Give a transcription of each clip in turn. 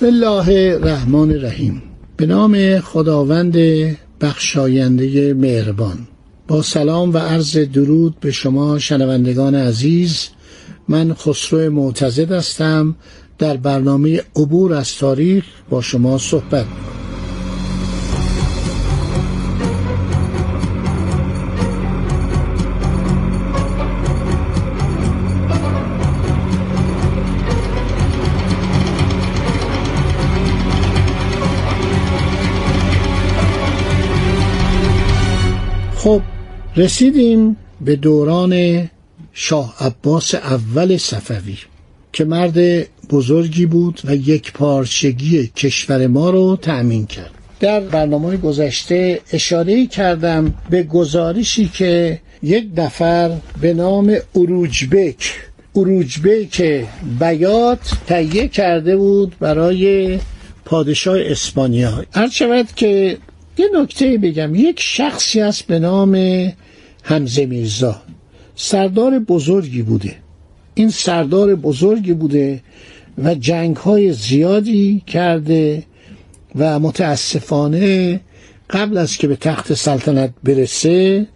بسم الله الرحمن الرحیم. به نام خداوند بخشاینده مهربان. با سلام و عرض درود به شما شنوندگان عزیز. من خسرو معتزد هستم. در برنامه عبور از تاریخ با شما صحبت خب رسیدیم به دوران شاه عباس اول صفوی که مرد بزرگی بود و یک پارچگی کشور ما رو تأمین کرد. در برنامه گذشته اشاره کردم به گزارشی که یک نفر به نام اروجبک اروجبک بیات تهیه کرده بود برای پادشاه اسپانیا. هر شود که یه نکته بگم یک شخصی است به نام حمزه میرزا. سردار بزرگی بوده. این سردار بزرگی بوده و جنگ های زیادی کرده و متاسفانه قبل از که به تخت سلطنت برسه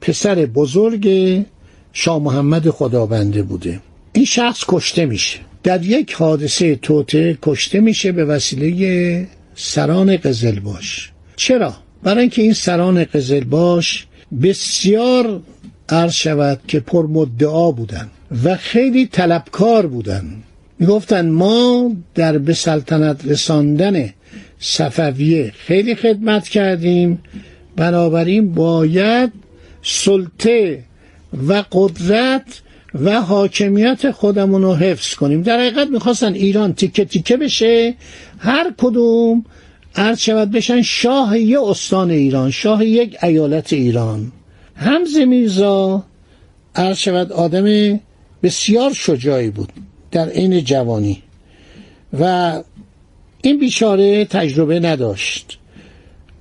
پسر بزرگ شاه محمد خدابنده بوده. این شخص کشته میشه. در یک حادثه توته کشته میشه به وسیله سران قزلباش. چرا؟ برای اینکه این سران قزلباش بسیار عرض شود که پرمدعا بودن و خیلی طلبکار بودن می‌گفتن ما در به سلطنت رساندن صفویه خیلی خدمت کردیم. بنابراین باید سلطه و قدرت و حاکمیت خودمون رو حفظ کنیم. در حقیقت می‌خواستن ایران تیکه تیکه بشه. هر کدوم عرض شود بشن شاه یه استان ایران شاه یک ایالت ایران. همز میرزا عرض شود آدم بسیار شجاعی بود در عین جوانی و این بیچاره تجربه نداشت.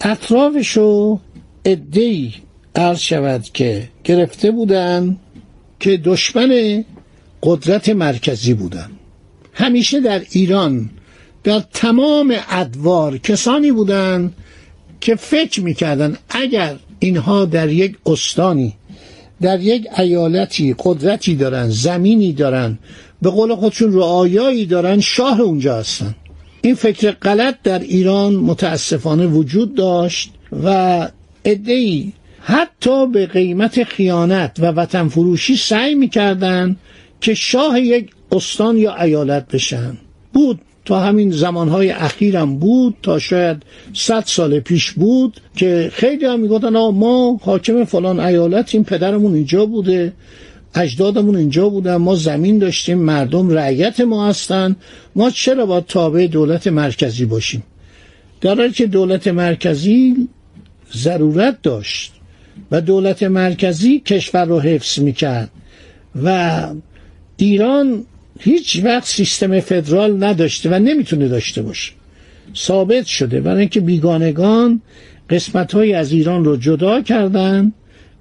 اطرافشو ادهی عرض شود که گرفته بودن که دشمن قدرت مرکزی بودن. همیشه در ایران در تمام ادوار کسانی بودند که فکر می‌کردن اگر اینها در یک استانی در یک ایالتی قدرتی دارن زمینی دارن به قول خودشون رعایایی دارن شاه اونجا هستن این فکر غلط در ایران متاسفانه وجود داشت و ادهی حتی به قیمت خیانت و وطن فروشی سعی می‌کردن که شاه یک استان یا ایالت بشن. بود تا همین زمانهای اخیرم بود تا شاید صد سال پیش بود که خیلی هم می‌گفتن ما حاکم فلان ایالتیم پدرمون اینجا بوده اجدادمون اینجا بودن ما زمین داشتیم مردم رعیت ما هستن ما چرا باید تابع دولت مرکزی باشیم؟ در حالی که دولت مرکزی ضرورت داشت و دولت مرکزی کشور رو حفظ می‌کرد و ایران هیچ وقت سیستم فدرال نداشته و نمی‌تونه داشته باشه. ثابت شده. برای اینکه بیگانگان قسمت های از ایران رو جدا کردن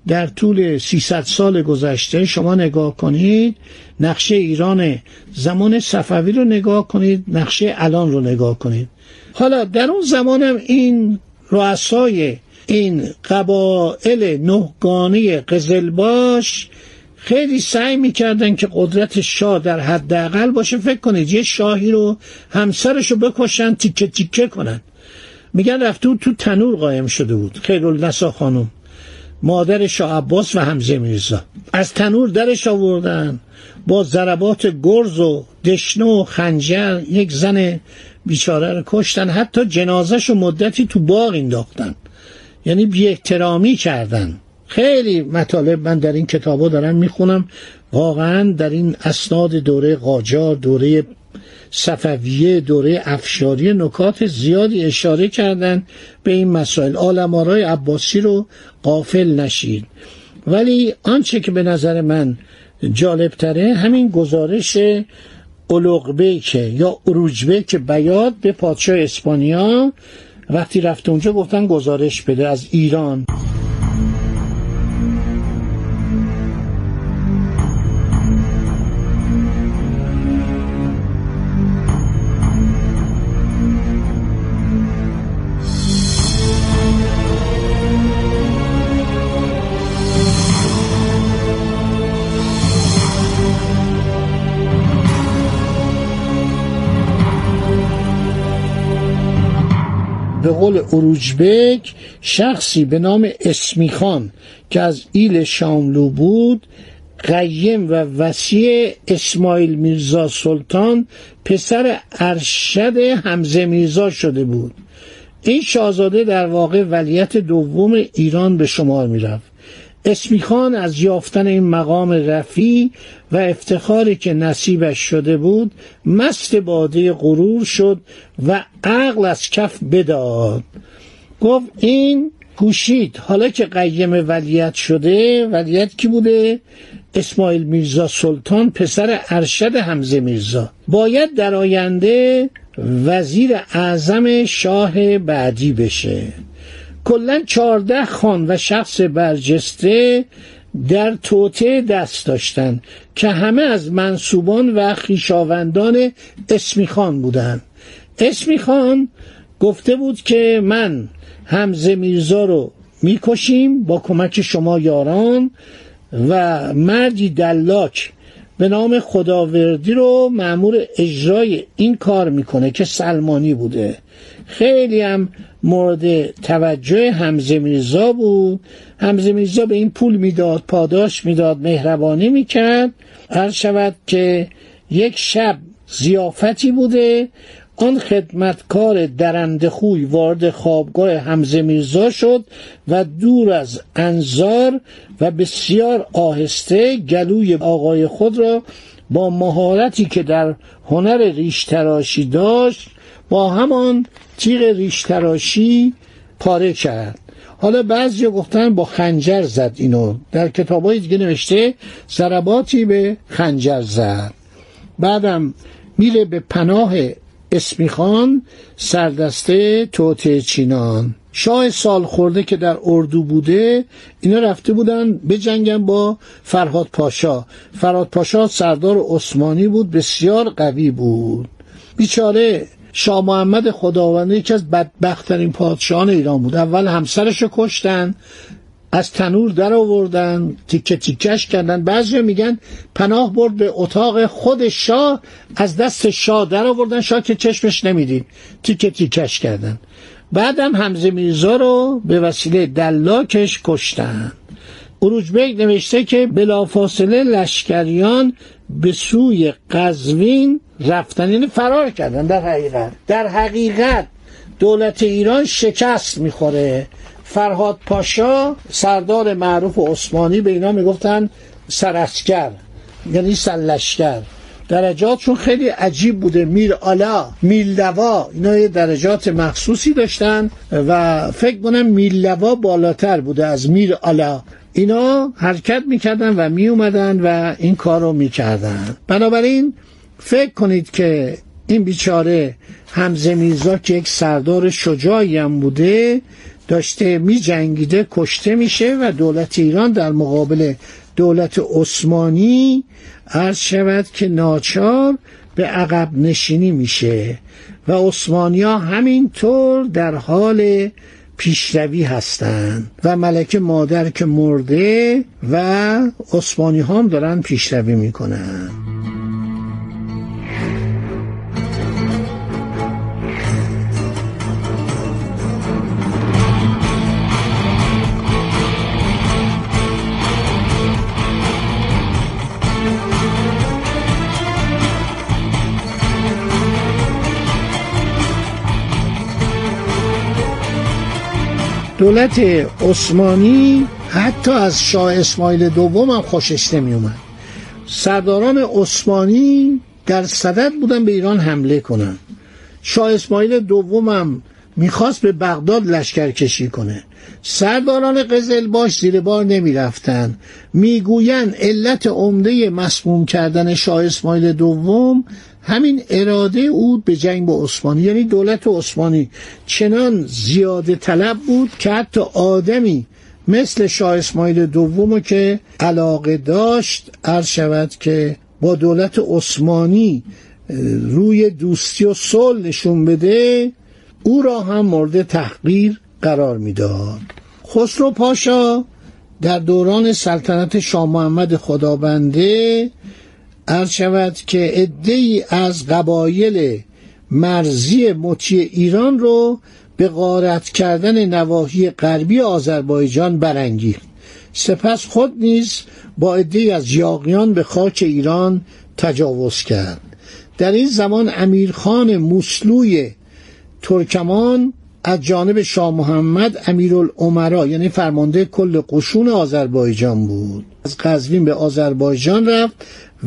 در طول 300 سال گذشته شما نگاه کنید نقشه ایران زمان صفوی رو نگاه کنید نقشه الان رو نگاه کنید. حالا در اون زمان هم این رؤسای این قبایل نهگانی قزلباش خیلی سعی می‌کردن که قدرت شاه در حداقل باشه. فکر کنید یه شاهی رو همسرش رو بکشن تیکه تیکه کنن. میگن رفته تو تنور قایم شده بود. خیر النسا خانم. مادر شاه عباس و حمزه میرزا. از تنور درش آوردن. با ضربات گرز و دشنه و خنجر یک زن بیچاره رو کشتن. حتی جنازش و مدتی تو باغ انداختن. یعنی بی احترامی کردن. خیلی مطالب من در این کتابا دارم می‌خونم. واقعا در این اسناد دوره قاجار دوره صفویه دوره افشاری نکات زیادی اشاره کردند به این مسائل. آلمارای عباسی رو قافل نشید ولی آنچه که به نظر من جالبتره همین گزارش که یا که بیاد به پادشاه اسپانیا. وقتی رفت اونجا گفتن گزارش بده از ایران. به قول اروجبک شخصی به نام اسمیخان که از ایل شاملو بود قیم و وسیع اسماعیل میرزا سلطان پسر ارشد حمزه میرزا شده بود. این شاهزاده در واقع ولیت دوم ایران به شمار اسمیخان از یافتن این مقام رفی و افتخاری که نصیبش شده بود مست باده غرور شد و عقل از کف بداد. گفت این کوشید. حالا که قیم ولیت شده ولیت کی بوده؟ اسماعیل میرزا سلطان پسر ارشد حمزه میرزا. باید در آینده وزیر اعظم شاه بعدی بشه. کلا چهارده خان و شخص برجسته در توطعه دست داشتند که همه از منصوبان و خیشاوندان اسمی خان بودند. اسمی خان گفته بود که من همزه میرزا رو می‌کشیم با کمک شما یاران و مردی دلاک به نام خداوردی رو معمور اجرای این کار می‌کنه که سلمانی بوده. خیلی هم مورد توجه همزه میرزا بود. همزه میرزا به این پول می‌داد پاداش می‌داد مهربانی می‌کرد. هر شود که یک شب زیافتی بوده آن خدمتکار درنده خوی وارد خوابگاه همزه میرزا شد و دور از انظار و بسیار آهسته گلوی آقای خود را با مهارتی که در هنر ریش تراشی داشت با همان تیغ ریش تراشی پاره کرد. حالا بعضی گفتن با خنجر زد اینو. در کتاب های دیگه نوشته ضرباتی به خنجر زد. بعدم میره به پناه اسمیخان سردسته توته چینان. شاه سال خورده که در اردو بوده اینا رفته بودن به جنگن با فرهاد پاشا. فرهاد پاشا سردار عثمانی بود بسیار قوی بود. بیچاره شاه محمد خداونده یکی از بدبختترین پادشاهان ایران بود. اول همسرش رو کشتن از تنور در آوردن تیکه تیکش کردن. بعضی میگن پناه برد به اتاق خود شاه از دست شاه در آوردن. شاه که چشمش نمی‌دید تیکه تیکش کردن. بعدم حمزه میرزا رو به وسیله دلاکش کشتن. بیگ نوشته که بلافاصله لشکریان به سوی قزوین رفتن یعنی فرار کردن در حقیقت. در حقیقت دولت ایران شکست می‌خوره. فرهاد پاشا سردار معروف عثمانی به اینا می‌گفتن سرسکر یعنی سلشکر درجاتشون خیلی عجیب بوده میر آلا میلوا اینا یه درجات مخصوصی داشتن و فکر کنم میلوا بالاتر بوده از میر آلا. اینا حرکت می‌کردن و میومدن و این کار رو می‌کردن. بنابراین فکر کنید که این بیچاره همزه میرزا که یک سردار شجاعی هم بوده داشته می جنگیده کشته میشه و دولت ایران در مقابل دولت عثمانی عرض شود که ناچار به عقب نشینی میشه و عثمانیا همینطور در حال پیشروی هستند و ملکه مادر که مرده و عثمانی هم دارن پیشروی می‌کنن. دولت عثمانی حتی از شاه اسماعیل دوم هم خوشش نمی اومد سرداران عثمانی در صدد بودن به ایران حمله کنن. شاه اسماعیل دومم می‌خواست به بغداد لشکر کشی کنه. سرداران قزلباش زیر بار نمی رفتن می‌گویند علت عمده مسموم کردن شاه اسماعیل دوم همین اراده او به جنگ با عثمانی یعنی دولت عثمانی چنان زیاده طلب بود که حتی آدمی مثل شاه اسماعیل دوم که علاقه داشت عرض شود که با دولت عثمانی روی دوستی و صلح نشون بده او را هم مورد تحقیر قرار می‌داد. خسرو پاشا در دوران سلطنت شاه محمد خدابنده عرض شود که عدهای از قبایل مرزی مطیع ایران رو به غارت کردن نواحی غربی آذربایجان برانگیخت. سپس خود نیز با عدهای از یاغیان به خاک ایران تجاوز کرد. در این زمان امیرخان موسلوی ترکمان از جانب شاه محمد امیرالعمرا یعنی فرمانده کل قشون آذربایجان بود. از قزوین به آذربایجان رفت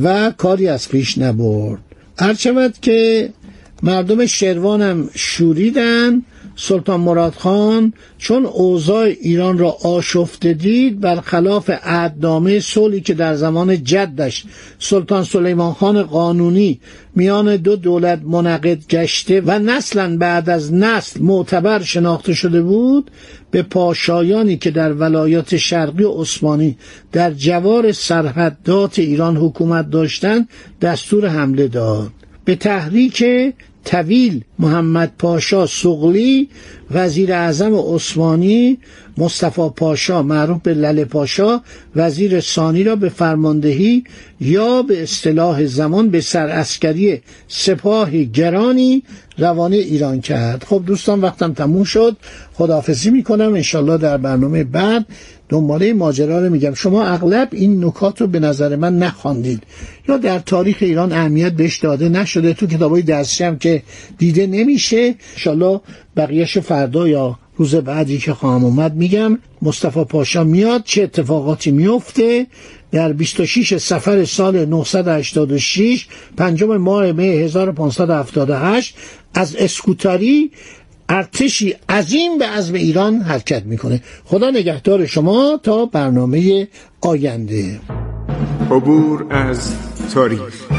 و کاری از پیش نبرد. هرچند که مردم شروانم شوریدن سلطان مراد خان چون اوضاع ایران را آشفته دید برخلاف عهدنامه صلحی که در زمان جدش سلطان سلیمان خان قانونی میان دو دولت منعقد گشته و نسلا بعد از نسل معتبر شناخته شده بود به پاشایانی که در ولایات شرقی عثمانی در جوار سرحدات ایران حکومت داشتند دستور حمله داد. به تحریک طویل محمد پاشا سغلی وزیر اعظم عثمانی مصطفی پاشا معروف به لله پاشا وزیر ثانی را به فرماندهی یا به اصطلاح زمان به سراسکری سپاه گرانی روانه ایران کرد. خب دوستان وقتم تموم شد. خداحافظی می‌کنم. انشالله در برنامه بعد دنباله ماجرا رو میگم. شما اغلب این نکات رو به نظر من نخواندید. یا در تاریخ ایران اهمیت بهش داده نشده تو کتابای هم که دیده نمیشه. انشالله بقیهش فردا یا روز بعدی که خواهم اومد میگم. مصطفی پاشا میاد چه اتفاقاتی میفته. در 26 سفر سال 986 پنجم ماه می 1578 از اسکوتاری ارتشی عظیم به عزم ایران حرکت می‌کنه. خدا نگهدار شما تا برنامه آینده. عبور از تاریخ.